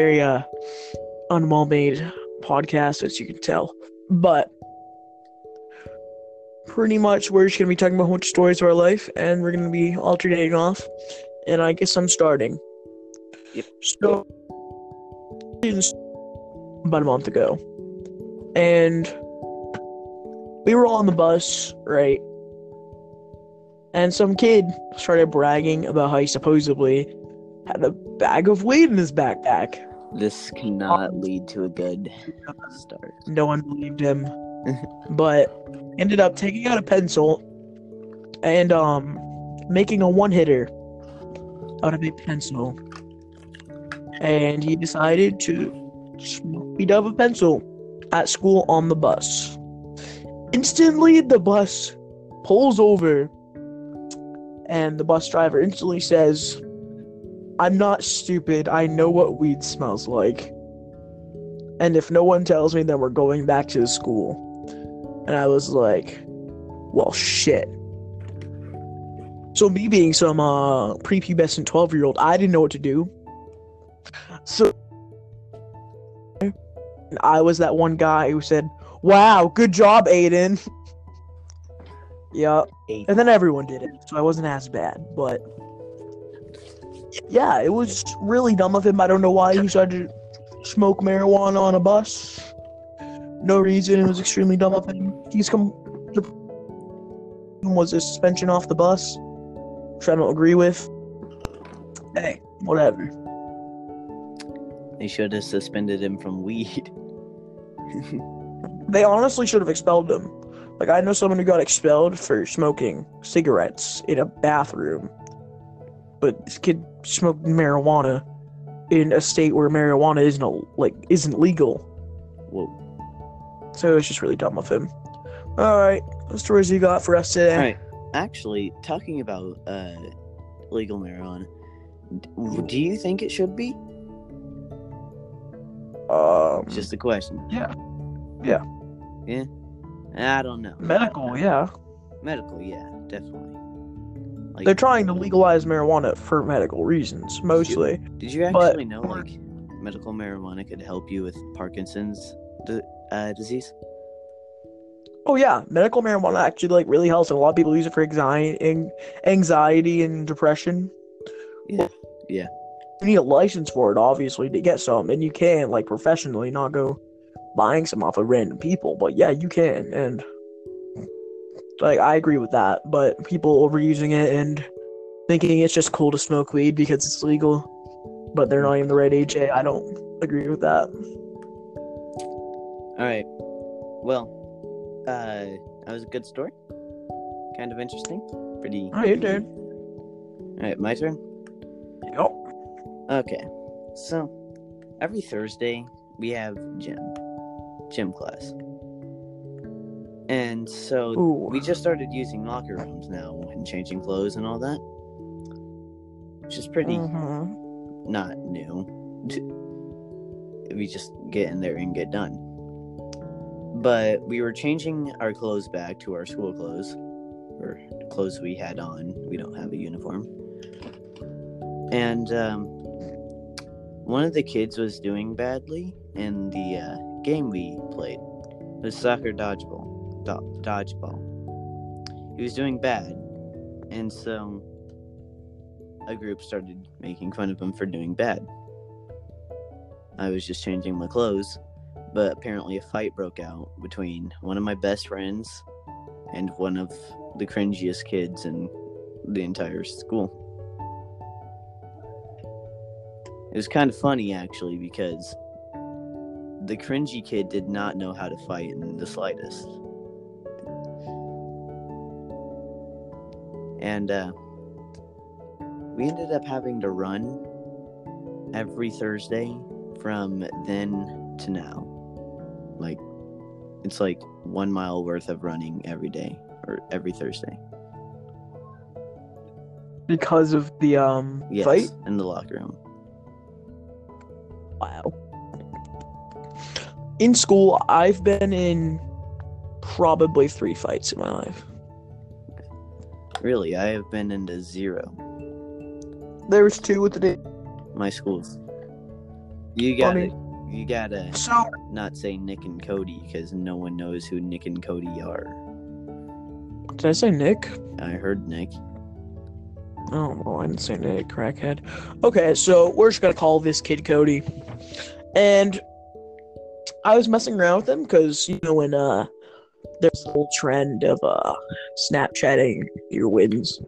very uh, unwell made podcast, as you can tell. But pretty much, we're just going to be talking about a bunch of stories of our life, and we're going to be alternating off. And I guess I'm starting. Yep. So, about a month ago, and we were all on the bus, right? And some kid started bragging about how he supposedly had a bag of weed in his backpack. This cannot lead to a good start. No one believed him, but ended up taking out a pencil and um making a one hitter out of a pencil. And he decided to speed up a pencil at school on the bus. Instantly, the bus pulls over, and the bus driver instantly says, I'm not stupid. I know what weed smells like. And if no one tells me, then we're going back to the school. And I was like, well, shit. So, me being some uh, prepubescent 12 year old, I didn't know what to do. So, I was that one guy who said, Wow, good job, Aiden. yeah. Eight. And then everyone did it, so I wasn't as bad. But yeah, it was really dumb of him. I don't know why he started to smoke marijuana on a bus. No reason. It was extremely dumb of him. He's come. Was a suspension off the bus, which I don't agree with. Hey, whatever. They should have suspended him from weed. They honestly should have expelled him. Like I know someone who got expelled for smoking cigarettes in a bathroom, but this kid smoked marijuana in a state where marijuana isn't a, like isn't legal. Whoa. So it's just really dumb of him. All right, what stories you got for us today? All right. Actually, talking about uh, legal marijuana, do you think it should be? Um, Just a question. yeah, yeah, Yeah. I don't know. medical. Yeah, Medical, yeah, definitely. Like, they're trying to legalize marijuana for medical reasons, mostly. did you but- actually know like medical marijuana could help you with Parkinson's d- uh, disease? Oh yeah, medical marijuana actually like really helps, and a lot of people use it for anxiety, anxiety and depression. Yeah. Yeah. You need a license for it, obviously, to get some, and you can like professionally, not go buying some off of random people. But yeah, you can, and like I agree with that. But people overusing it and thinking it's just cool to smoke weed because it's legal, but they're not even the right age. I don't agree with that. All right. Well, uh, that was a good story. Kind of interesting. Pretty. All right, dude. All right, my turn. Yep. Okay. So, every Thursday we have gym, gym class, and so Ooh. we just started using locker rooms now and changing clothes and all that, which is pretty Mhm. not new. We just get in there and get done. But we were changing our clothes back to our school clothes, or clothes we had on. We don't have a uniform. And um, one of the kids was doing badly in the uh, game we played. It was soccer dodgeball. Do- dodgeball. He was doing bad, and so a group started making fun of him for doing bad. I was just changing my clothes, but apparently a fight broke out between one of my best friends and one of the cringiest kids in the entire school. It was kind of funny actually because the cringy kid did not know how to fight in the slightest. And uh, we ended up having to run every Thursday from then to now. Like, it's like one mile worth of running every day or every Thursday. Because of the um Yes, fight. in the locker room. Wow. In school, I've been in probably three fights in my life. Really, I have been into zero. There was two with the My school's You gotta, Funny. you gotta So not say Nick and Cody because no one knows who Nick and Cody are. did I say Nick? I heard Nick. Oh, well, I didn't say Nick, crackhead. Okay, so we're just gonna call this kid Cody. And I was messing around with him because you know when uh there's a whole trend of uh Snapchatting your wins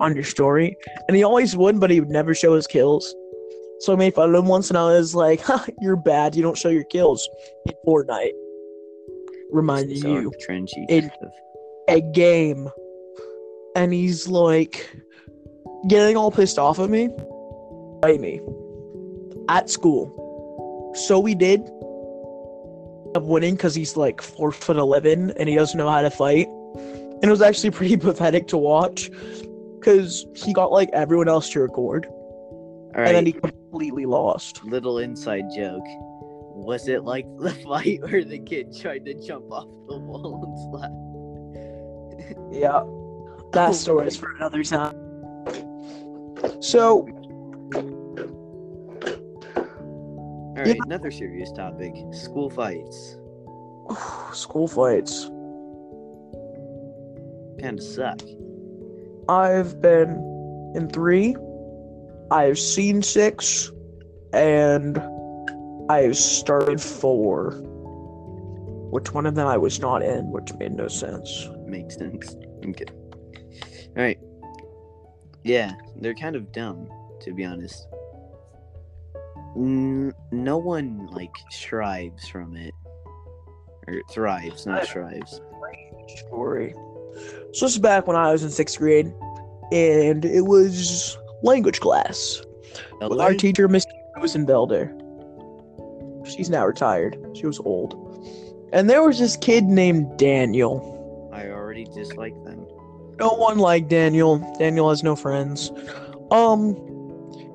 on your story, and he always would, but he would never show his kills. So I made fun of him once, and I was like, ha, "You're bad. You don't show your kills in Fortnite." Reminding So you. It- of. a game and he's like getting all pissed off at me fight me at school so we did of winning because he's like four foot 11 and he doesn't know how to fight. And it was actually pretty pathetic to watch because he got like everyone else to record. All and then he completely lost. Little inside joke. Was it like the fight where the kid tried to jump off the wall and slap? yeah. That story is for another time. So All right, another serious topic: school fights. school fights Kind of suck. I've been in three. I've seen six, and I've started four. Which one of them I was not in, which made no sense. Makes sense. Okay. All right. Yeah, they're kind of dumb, to be honest. N- no one like strives from it, or thrives, not strives. Story. So this is back when I was in sixth grade, and it was language class. with our teacher, Miss Rosenbelder. She's now retired. She was old. And there was this kid named Daniel. I already dislike them. No one liked Daniel. Daniel has no friends. Um,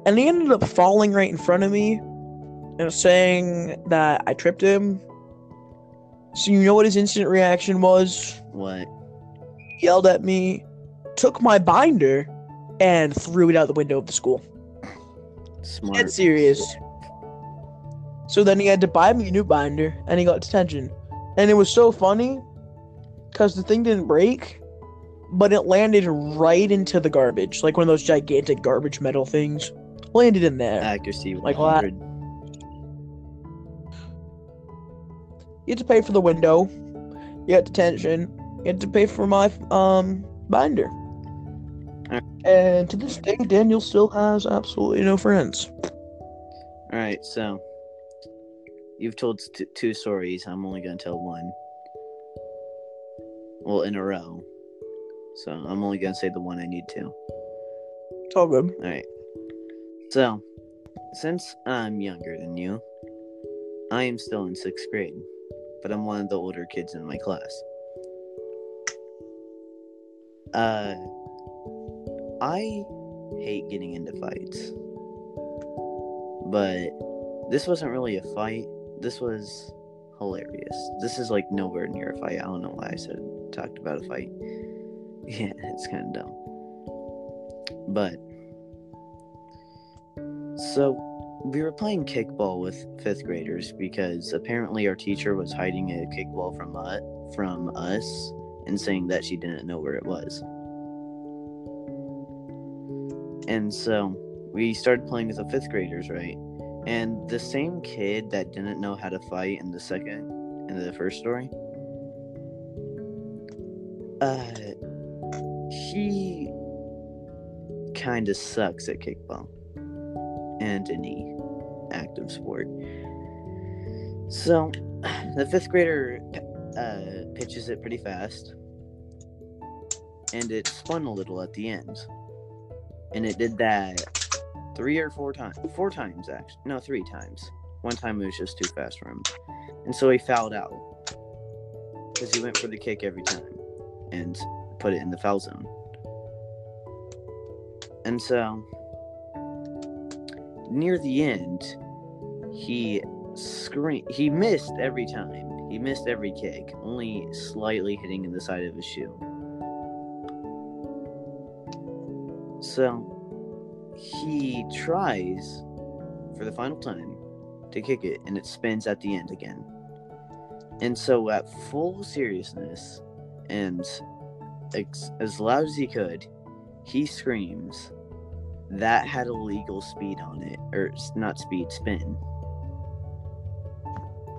and he ended up falling right in front of me and saying that I tripped him. So you know what his instant reaction was? What? He yelled at me, took my binder, and threw it out the window of the school. Smart. Dead serious. So then he had to buy me a new binder, and he got detention. And it was so funny, because the thing didn't break, but it landed right into the garbage, like one of those gigantic garbage metal things. Landed in there. Accuracy Like 100. You had to pay for the window. You had detention. You had to pay for my um binder. Alright. And to this day, Daniel still has absolutely no friends. All right, so you've told t- two stories. I'm only gonna tell one. Well, in a row. So I'm only gonna say the one I need to. It's all good. All right. So, since I'm younger than you, I am still in sixth grade, but I'm one of the older kids in my class. Uh, I hate getting into fights, but this wasn't really a fight. This was hilarious. This is like nowhere near a fight. I don't know why I said talked about a fight. Yeah, it's kind of dumb. But so we were playing kickball with fifth graders because apparently our teacher was hiding a kickball from us, from us and saying that she didn't know where it was. And so we started playing with the fifth graders, right? And the same kid that didn't know how to fight in the second in the first story, uh, he kind of sucks at kickball and any active sport. So, the fifth grader uh, pitches it pretty fast, and it spun a little at the end, and it did that three or four times. Four times, actually. No, three times. One time it was just too fast for him, and so he fouled out because he went for the kick every time and put it in the foul zone. And so, near the end, he screamed. He missed every time. He missed every kick, only slightly hitting in the side of his shoe. So, he tries for the final time to kick it, and it spins at the end again. And so, at full seriousness, and ex- as loud as he could, he screams, That had a legal speed on it, or not speed, spin.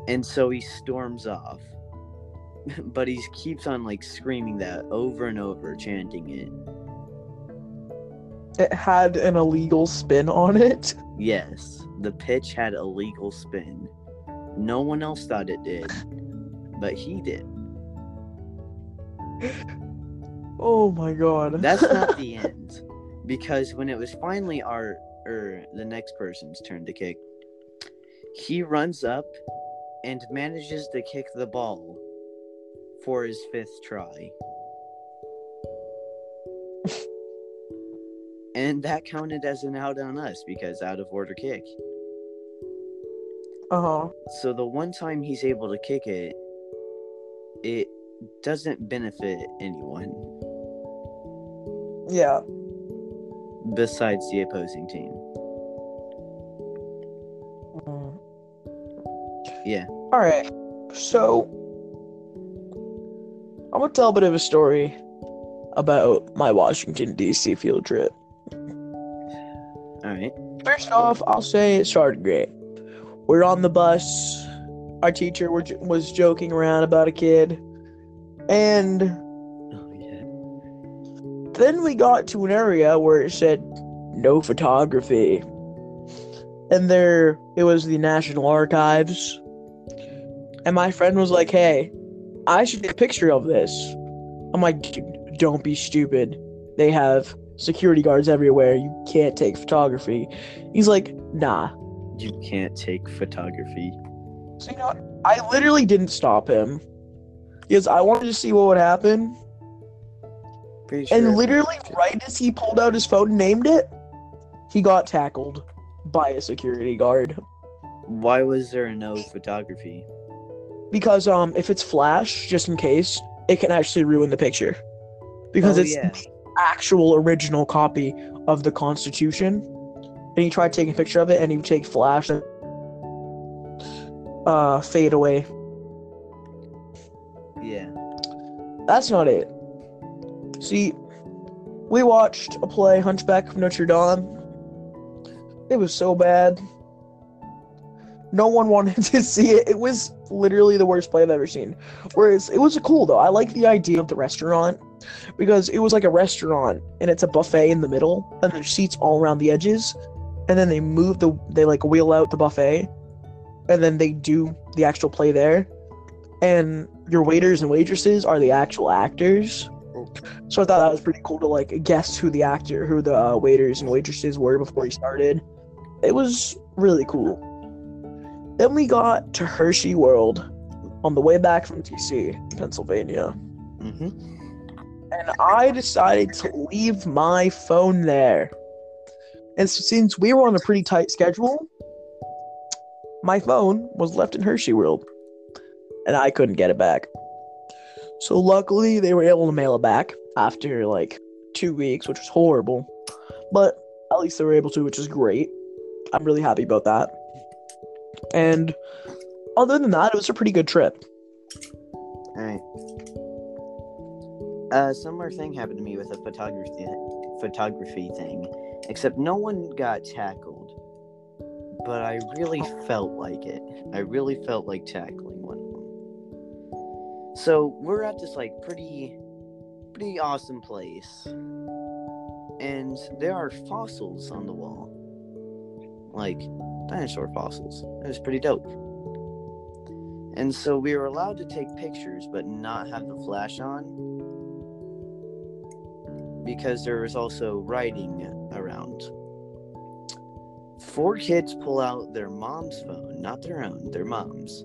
And so he storms off. But he keeps on like screaming that over and over, chanting it. It had an illegal spin on it. Yes, the pitch had a legal spin. No one else thought it did, but he did. Oh my god. That's not the end, because when it was finally our or the next person's turn to kick, he runs up and manages to kick the ball for his fifth try. and that counted as an out on us because out of order kick. Uh huh. So the one time he's able to kick it, it doesn't benefit anyone Yeah. Besides the opposing team. Mm. Yeah. All right. So I'm gonna tell a bit of a story about my Washington D.C. field trip. All right. First off, I'll say it started great. We're on the bus. Our teacher were, was joking around about a kid, and. Then we got to an area where it said no photography, and there it was the National Archives. And my friend was like, "Hey, I should take a picture of this." I'm like, "Don't be stupid. They have security guards everywhere. You can't take photography." He's like, "Nah." You can't take photography. So you know. I literally didn't stop him because I wanted to see what would happen. Pretty sure. And literally, right as he pulled out his phone and named it, he got tackled by a security guard. Why was there no photography? Because um, if it's flash, just in case, it can actually ruin the picture. Because Oh, it's yeah. the actual original copy of the Constitution. And he tried taking a picture of it, and he would take flash and uh, fade away. Yeah. That's not it. See, we watched a play, Hunchback of Notre Dame. It was so bad. No one wanted to see it. It was literally the worst play I've ever seen. Whereas it was cool though. I like the idea of the restaurant because it was like a restaurant and it's a buffet in the middle and there's seats all around the edges and then they move the they like wheel out the buffet and then they do the actual play there and your waiters and waitresses are the actual actors. So I thought that was pretty cool to like guess who the actor, who the uh, waiters and waitresses were before he started. It was really cool. Then we got to Hershey World on the way back from DC, Pennsylvania, Mm-hmm. and I decided to leave my phone there. And so since we were on a pretty tight schedule, my phone was left in Hershey World, and I couldn't get it back. So luckily, they were able to mail it back after like two weeks, which was horrible. But at least they were able to, which is great. I'm really happy about that. And other than that, it was a pretty good trip. All right. A uh, similar thing happened to me with a photography photography thing, except no one got tackled. But I really felt like it. I really felt like tackling. So we're at this like pretty, pretty awesome place, and there are fossils on the wall, like dinosaur fossils. It was pretty dope. And so we were allowed to take pictures, but not have the flash on. Because there was also writing around. Four kids pull out their mom's phone, not their own, their mom's.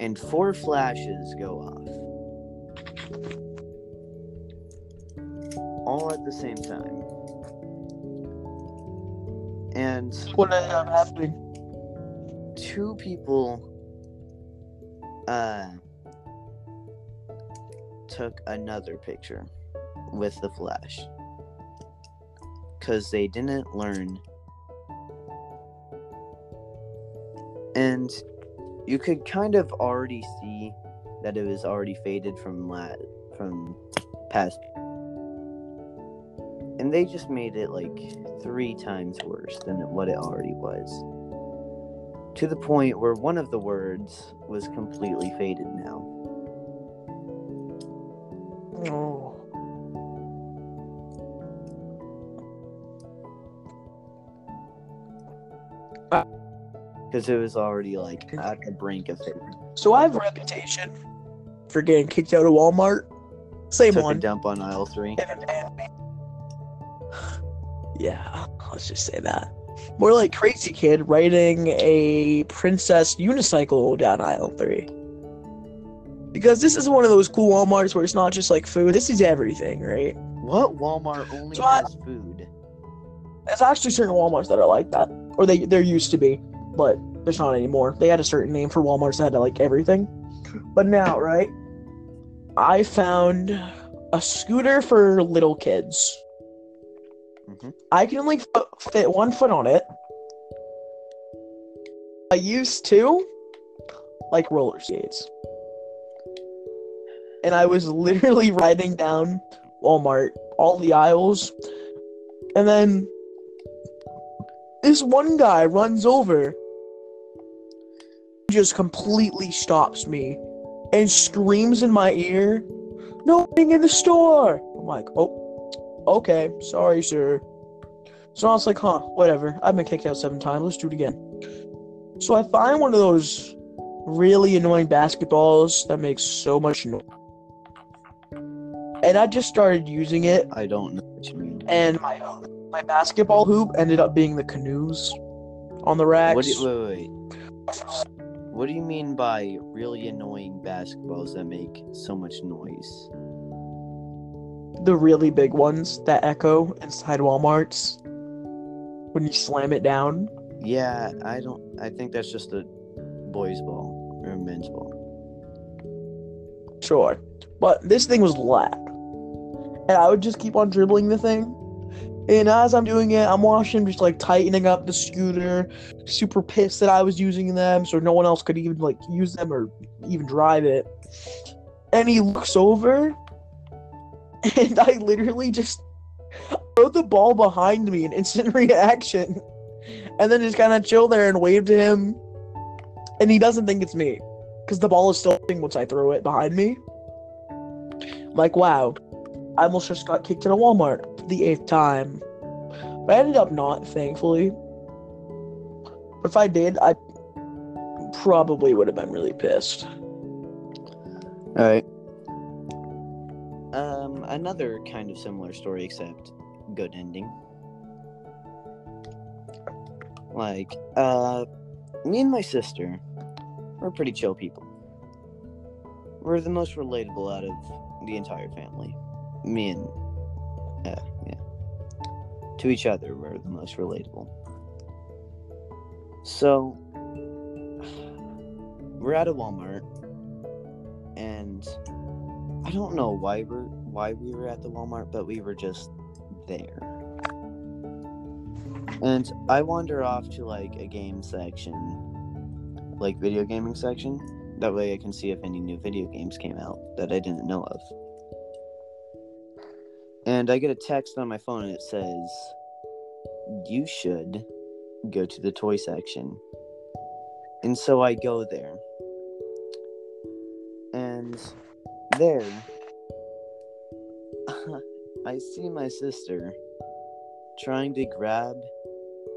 And four flashes go off. All at the same time. And What ended up happening? two people uh took another picture with the flash because they didn't learn and you could kind of already see that it was already faded from la- from past. And they just made it like three times worse than what it already was. To the point where one of the words was completely faded now oh. Because it was already like at the brink of fading. So I have a reputation for getting kicked out of Walmart. Same Took a one. dump on aisle three. Yeah, let's just say that. More like Crazy Kid riding a princess unicycle down aisle three. Because this is one of those cool Walmarts where it's not just like food, this is everything, right? What Walmart only So I- has food? There's actually certain Walmarts that are like that. Or they there used to be, but there's not anymore. They had a certain name for Walmarts that had like everything. But now, right? I found a scooter for little kids. Mhm. I can only f- fit one foot on it. I used to like roller skates. And I was literally riding down Walmart, all the aisles. And then this one guy runs over, just completely stops me, and screams in my ear, No being in the store! I'm like, Oh, okay, sorry, sir. So I was like, Huh, whatever. I've been kicked out seven times, let's do it again. So I find one of those really annoying basketballs that makes so much noise. And I just started using it I don't know what you mean. and my my basketball hoop ended up being the canoes on the racks. What you, wait, wait. What do you mean by really annoying basketballs that make so much noise? the really big ones that echo inside Walmarts when you slam it down. Yeah, I don't. I think that's just a boys' ball or a men's ball. Sure, but this thing was loud, and I would just keep on dribbling the thing. And as I'm doing it, I'm watching him just like tightening up the scooter, super pissed that I was using them, so no one else could even like use them or even drive it. And he looks over, and I literally just throw the ball behind me in instant reaction, and then just kind of chill there and wave to him. And he doesn't think it's me, because the ball is still once I throw it behind me. I'm like, wow, I almost just got kicked in a Walmart for the eighth time. But I ended up not, thankfully. But if I did, I probably would have been really pissed. All right. Um, another kind of similar story, except good ending. Like, uh, me and my sister, we're pretty chill people. We're the most relatable out of the entire family. Me and, uh, yeah. To each other, we're the most relatable. So, we're at a Walmart, and I don't know why we're why we were at the Walmart, but we were just there. And I wander off to like a game section, like video gaming section. That way I can see if any new video games came out that I didn't know of. And I get a text on my phone and it says, You should go to the toy section. And so I go there. And there, I see my sister trying to grab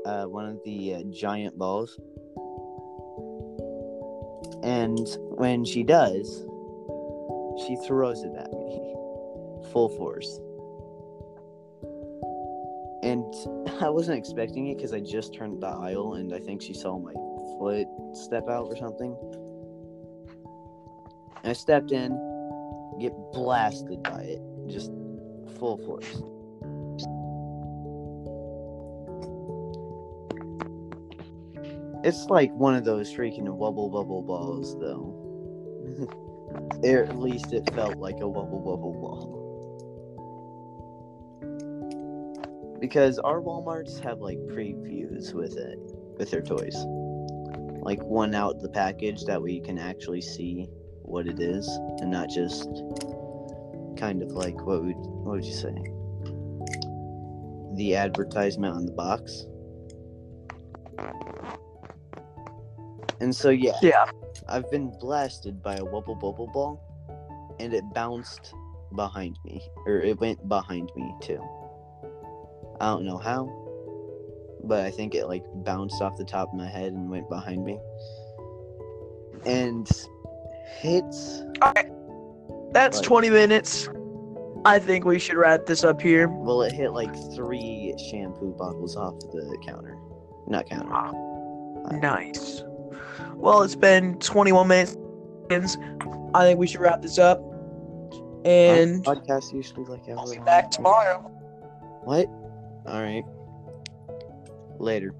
uh, one of the uh, giant balls. And when she does, she throws it at me full force. And I wasn't expecting it because I just turned the aisle and I think she saw my foot step out or something. And I stepped in, get blasted by it, just full force. It's like one of those freaking wubble bubble balls, though. at least it felt like a wubble bubble ball. Because our Walmarts have like previews with it, with their toys. like one out the package that we can actually see what it is and not just kind of like what would what would you say? The advertisement on the box. And so yeah, Yeah. I've been blasted by a wubble bubble ball and it bounced behind me. Or it went behind me too. I don't know how. But I think it like bounced off the top of my head and went behind me. And hits That's Like- 20 minutes. I think we should wrap this up here. well it hit like three shampoo bottles off the counter. Not counter. Ah, nice. Well, it's been 21 minutes. I think we should wrap this up. And podcast usually like I'll be back tomorrow. What? Alright. Later.